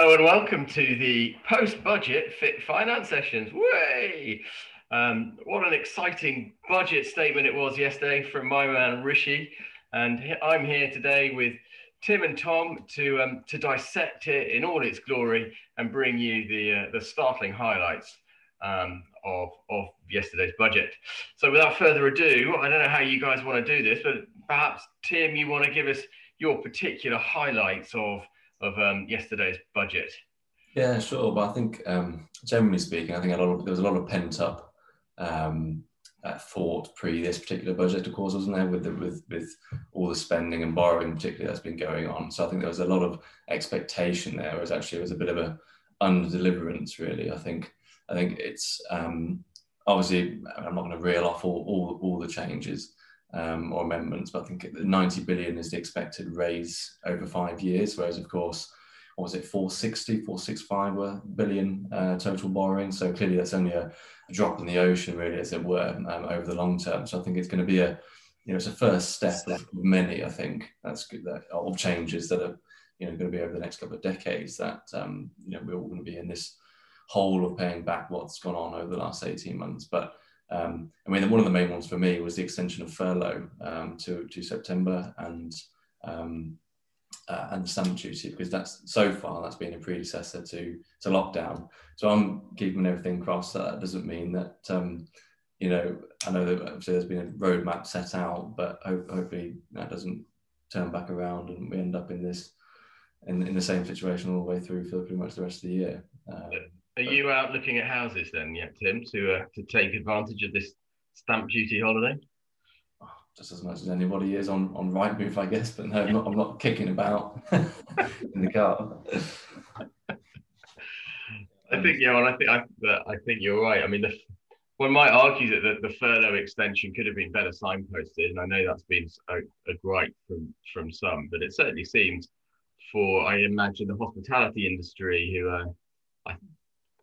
Hello and welcome to the post-budget fit finance sessions. Way! Um, what an exciting budget statement it was yesterday from my man Rishi, and I'm here today with Tim and Tom to um, to dissect it in all its glory and bring you the uh, the startling highlights um, of of yesterday's budget. So without further ado, I don't know how you guys want to do this, but perhaps Tim, you want to give us your particular highlights of of um, yesterday's budget? Yeah, sure. But I think, um, generally speaking, I think a lot of, there was a lot of pent up um, uh, thought pre this particular budget, of course, wasn't there, with the, with with all the spending and borrowing, particularly that's been going on. So I think there was a lot of expectation there, whereas actually it was a bit of a under deliverance, really. I think I think it's um, obviously I'm not going to reel off all, all, all the changes, um, or amendments, but I think 90 billion is the expected raise over five years, whereas of course, what was it, 460, 465 were billion uh, total borrowing. So clearly that's only a, a, drop in the ocean, really, as it were, um, over the long term. So I think it's going to be a, you know, it's a first step of many, I think, that's good, that, of changes that are, you know, going to be over the next couple of decades that, um, you know, we're all going to be in this hole of paying back what's gone on over the last 18 months. But um, I mean, one of the main ones for me was the extension of furlough um, to, to September and um, uh, and stamp duty because that's so far that's been a predecessor to to lockdown. So I'm keeping everything crossed. That doesn't mean that um, you know I know that obviously there's been a roadmap set out, but hopefully that doesn't turn back around and we end up in this in, in the same situation all the way through for pretty much the rest of the year. Um, are you out looking at houses then, yet, Tim, to uh, to take advantage of this stamp duty holiday? Oh, just as much as anybody is on on Rightmove, I guess. But no, I'm not, I'm not kicking about in the car. I think yeah, well, I think I, I think you're right. I mean, the, one might argue that the, the, furlough extension could have been better signposted, and I know that's been a, a gripe from from some, but it certainly seems for I imagine the hospitality industry who are I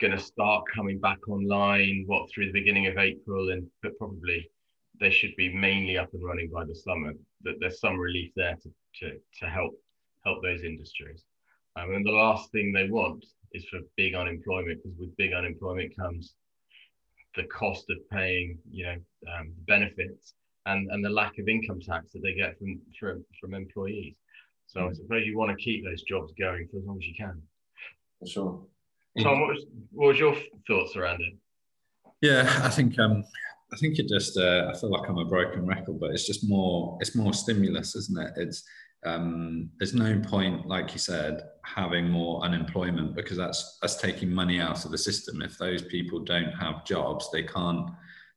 going to start coming back online what through the beginning of April and but probably they should be mainly up and running by the summer that there's some relief there to, to, to help help those industries um, and the last thing they want is for big unemployment because with big unemployment comes the cost of paying you know um, benefits and, and the lack of income tax that they get from from, from employees so mm. I suppose you want to keep those jobs going for as long as you can. For sure. Tom, what was, what was your thoughts around it? Yeah, I think um, I think it just uh, I feel like I'm a broken record, but it's just more it's more stimulus, isn't it? It's um, there's no point, like you said, having more unemployment because that's that's taking money out of the system. If those people don't have jobs, they can't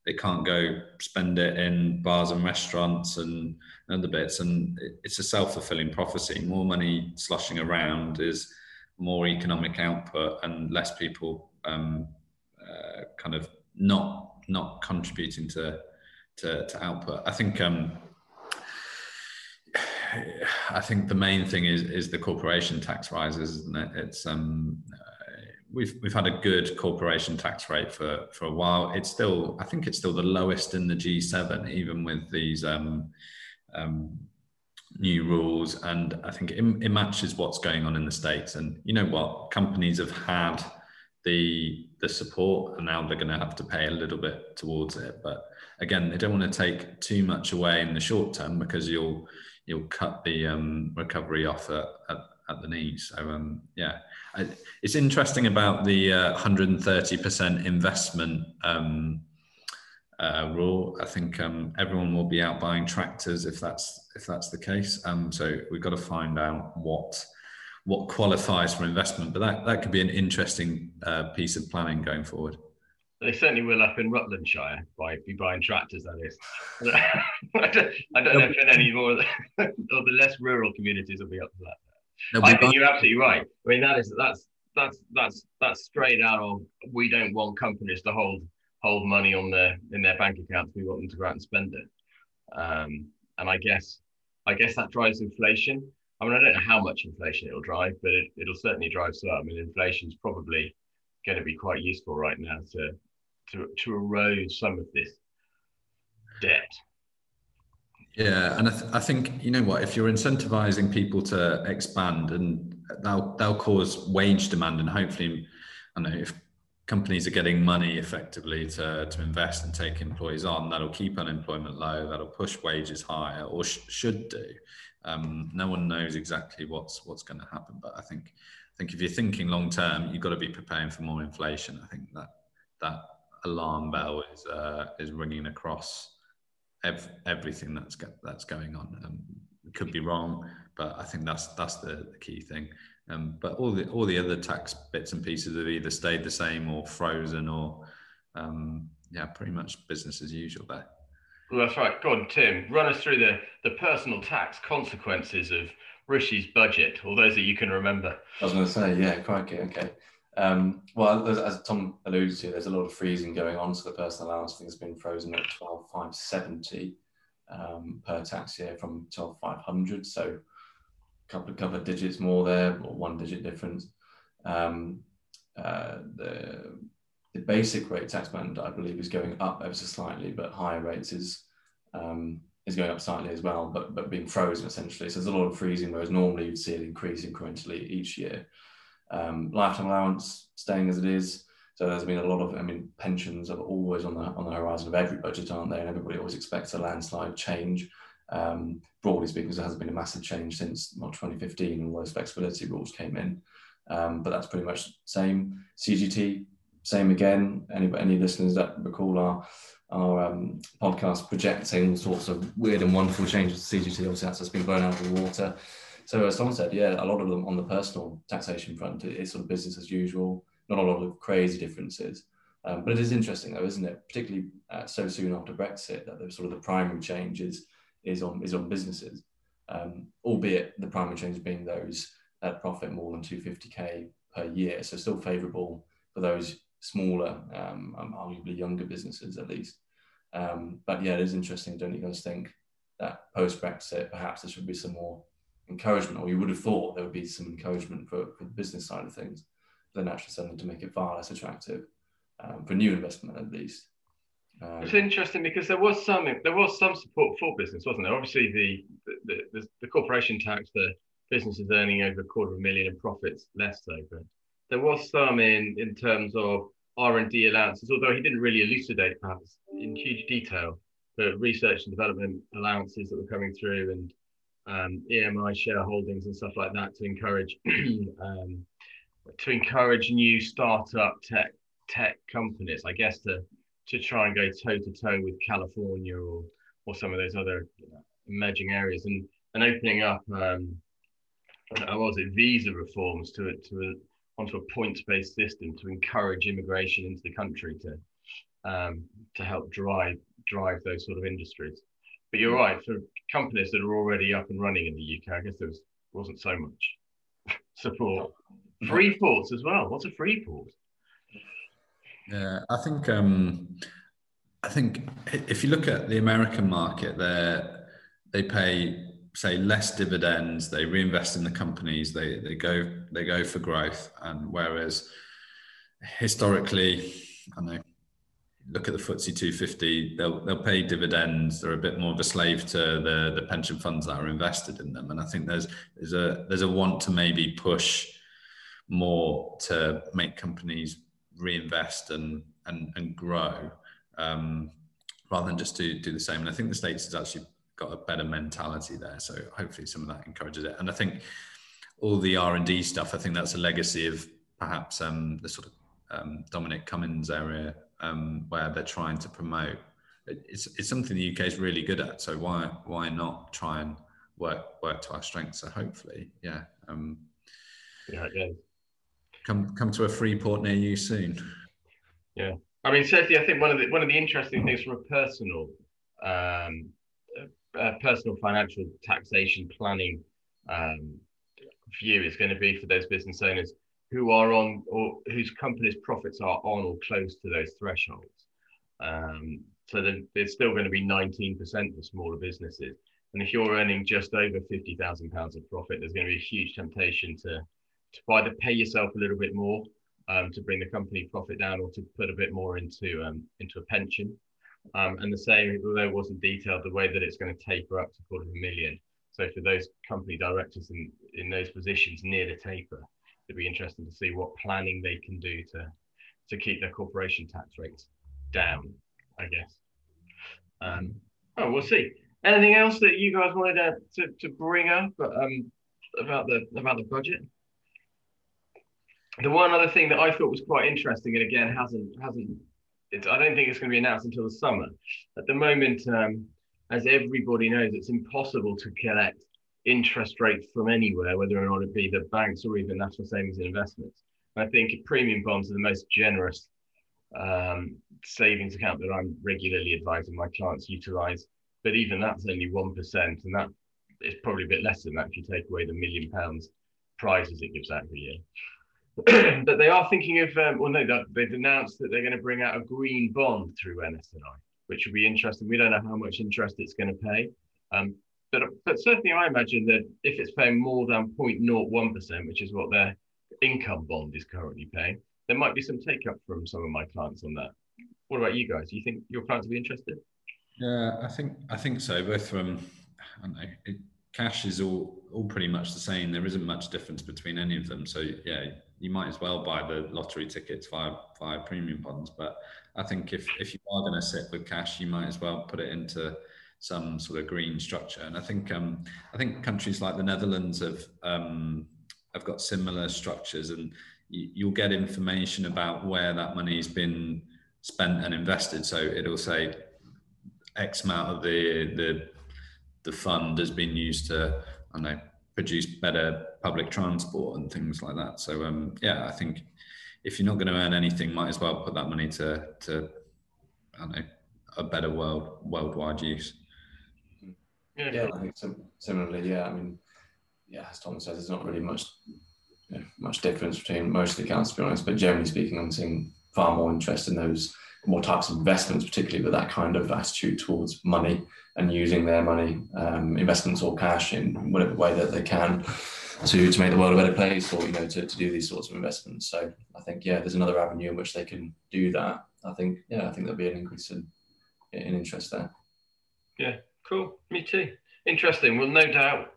they can't go spend it in bars and restaurants and other bits. And it's a self fulfilling prophecy. More money sloshing around is more economic output and less people um, uh, kind of not not contributing to to, to output. I think um, I think the main thing is is the corporation tax rises, isn't it? It's um, uh, we've we've had a good corporation tax rate for for a while. It's still I think it's still the lowest in the G7, even with these um, um, new rules and i think it, it, matches what's going on in the states. And you know what? Companies have had the the support and now they're going to have to pay a little bit towards it. But again they don't want to take too much away in the short term because you'll you'll cut the um, recovery off at, at, at, the knees. So um, yeah. I, it's interesting about the uh, 130% investment um, uh, rule. I think um, everyone will be out buying tractors if that's if that's the case. Um, so we've got to find out what what qualifies for investment. But that, that could be an interesting uh, piece of planning going forward. They certainly will up in Rutlandshire by be buying tractors. That is. I don't, I don't know if any more of the, or the less rural communities will be up for that. I think you're absolutely right. I mean that is that's that's that's that's straight out of we don't want companies to hold hold money on their in their bank accounts. We want them to go out and spend it. Um, and I guess I guess that drives inflation. I mean, I don't know how much inflation it'll drive, but it, it'll certainly drive some. I mean, inflation is probably going to be quite useful right now to to to erode some of this debt. Yeah, and I, th- I, think you know what, if you're incentivizing people to expand, and they'll they'll cause wage demand, and hopefully, I know if companies are getting money effectively to, to invest and take employees on, that'll keep unemployment low, that'll push wages higher, or sh- should do. Um, no one knows exactly what's what's going to happen, but I think I think if you're thinking long term, you've got to be preparing for more inflation. I think that that alarm bell is uh, is ringing across ev- everything that's go- that's going on. Um, could be wrong, but I think that's that's the, the key thing. Um, but all the all the other tax bits and pieces have either stayed the same or frozen, or um, yeah, pretty much business as usual there. Well, that's right. Go on, Tim. Run us through the the personal tax consequences of Rishi's budget, all those that you can remember. I was going to say, yeah, quite good. Okay. Um, well, as, as, Tom alluded to, there's a lot of freezing going on. So the personal allowance thing has been frozen at 12,570 um, per tax year from 12,500. So a couple of couple of digits more there, or one digit difference. Um, uh, the the basic rate tax band, I believe, is going up ever so slightly, but higher rates is um, is going up slightly as well, but but being frozen essentially. So there's a lot of freezing, whereas normally you'd see it increase incrementally each year. Um, lifetime allowance staying as it is. So there's been a lot of, I mean, pensions are always on the on the horizon of every budget, aren't they? And everybody always expects a landslide change. Um, broadly speaking, there hasn't been a massive change since well, 2015 and those flexibility rules came in. Um, but that's pretty much the same. CGT, same again. Any any listeners that recall our our um, podcast projecting all sorts of weird and wonderful changes to CGT, obviously that's just been blown out of the water. So as Tom said, yeah, a lot of them on the personal taxation front, it's sort of business as usual. Not a lot of crazy differences. Um, but it is interesting though, isn't it? Particularly uh, so soon after Brexit, that the sort of the primary change is, is on is on businesses, um, albeit the primary change being those that profit more than 250k per year. So still favourable for those smaller, um, um, arguably younger businesses at least. Um, but yeah, it is interesting. Don't you guys think that post Brexit, perhaps there should be some more encouragement, or you would have thought there would be some encouragement for, for the business side of things, but then actually something to make it far less attractive um, for new investment at least. Um, it's interesting because there was some there was some support for business, wasn't there? Obviously, the the, the, the corporation tax, the businesses earning over a quarter of a million in profits, less so, but there was some in in terms of R and D allowances. Although he didn't really elucidate perhaps in huge detail the research and development allowances that were coming through and um, EMI shareholdings and stuff like that to encourage um, to encourage new startup tech tech companies, I guess, to to try and go toe to toe with California or or some of those other you know, emerging areas and and opening up um, what was it visa reforms to it to a, onto a points based system to encourage immigration into the country to um, to help drive drive those sort of industries. But you're right, for companies that are already up and running in the UK, I guess there was, wasn't so much support. Free ports as well. What's a free port? Yeah, I think um, I think if you look at the American market, they they pay say less dividends, they reinvest in the companies, they they go they go for growth, and whereas historically, I know look at the FTSE 250, they'll they'll pay dividends. They're a bit more of a slave to the the pension funds that are invested in them. And I think there's there's a there's a want to maybe push more to make companies reinvest and and and grow um, rather than just do do the same. And I think the states has actually got a better mentality there. So hopefully some of that encourages it. And I think all the R and D stuff. I think that's a legacy of perhaps um, the sort of um, Dominic Cummings area um, where they're trying to promote. It's, it's something the UK is really good at. So why why not try and work work to our strengths? So hopefully, yeah. Um, yeah, yeah. Come come to a free port near you soon. Yeah, I mean, certainly, I think one of the one of the interesting things from a personal um, uh, personal financial taxation planning um, view is going to be for those business owners who are on or whose company's profits are on or close to those thresholds. Um, so then there's still going to be 19% for smaller businesses. And if you're earning just over £50,000 of profit, there's going to be a huge temptation to, to either pay yourself a little bit more um, to bring the company profit down or to put a bit more into, um, into a pension. Um, and the same, although it wasn't detailed, the way that it's going to taper up to quarter of a million. So for those company directors in, in those positions near the taper, it'd be interesting to see what planning they can do to to keep their corporation tax rates down, I guess. Um, oh, we'll see. Anything else that you guys wanted to, to, to bring up um, about the about the budget? The one other thing that I thought was quite interesting, and again hasn't hasn't, it's, I don't think it's going to be announced until the summer. At the moment, um, as everybody knows, it's impossible to collect interest rates from anywhere, whether or not it be the banks or even national savings and investments. I think premium bonds are the most generous um, savings account that I'm regularly advising my clients utilize. But even that's only 1%. And that is probably a bit less than that if you take away the million pounds prizes it gives out every year. but they are thinking of, um, well, no, they've announced that they're going to bring out a green bond through NS&I, which will be interesting. We don't know how much interest it's going to pay. Um, but, but certainly, I imagine that if it's paying more than 0.01%, which is what their income bond is currently paying, there might be some take up from some of my clients on that. What about you guys? Do you think your clients will be interested? Yeah, I think I think so. Both from know, it, cash is all all pretty much the same. There isn't much difference between any of them. So yeah, you might as well buy the lottery tickets via via premium bonds. But I think if if you are going to sit with cash, you might as well put it into some sort of green structure. And I think um, I think countries like the Netherlands have um, have got similar structures, and you, will get information about where that money's been spent and invested. So it'll say X amount of the the the fund has been used to I don't know produce better public transport and things like that. So um, yeah, I think if you're not going to earn anything, might as well put that money to to I don't know a better world worldwide use. Yeah, yeah I think similarly. Yeah, I mean, yeah, as Tom says, there's not really much you know, much difference between most of the accounts, to be honest. But generally speaking, I'm seeing far more interest in those more types of investments, particularly with that kind of attitude towards money and using their money, um, investments or cash in whatever way that they can to, to make the world a better place or, you know, to, to do these sorts of investments. So I think, yeah, there's another avenue in which they can do that. I think, yeah, I think there'll be an increase in, in interest there. Yeah, cool. Me too. Interesting. Well, no doubt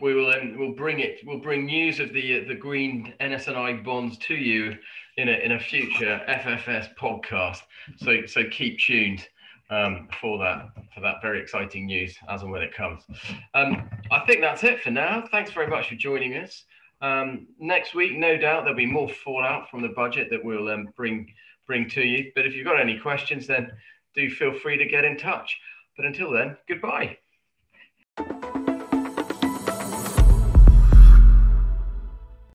we will then we'll bring it we'll bring news of the the green NS&I bonds to you in a in a future FFS podcast. So so keep tuned um, for that for that very exciting news as and when it comes. Um, I think that's it for now. Thanks very much for joining us. Um, next week, no doubt there'll be more fallout from the budget that we'll um, bring bring to you. But if you've got any questions, then do feel free to get in touch. But until then, goodbye.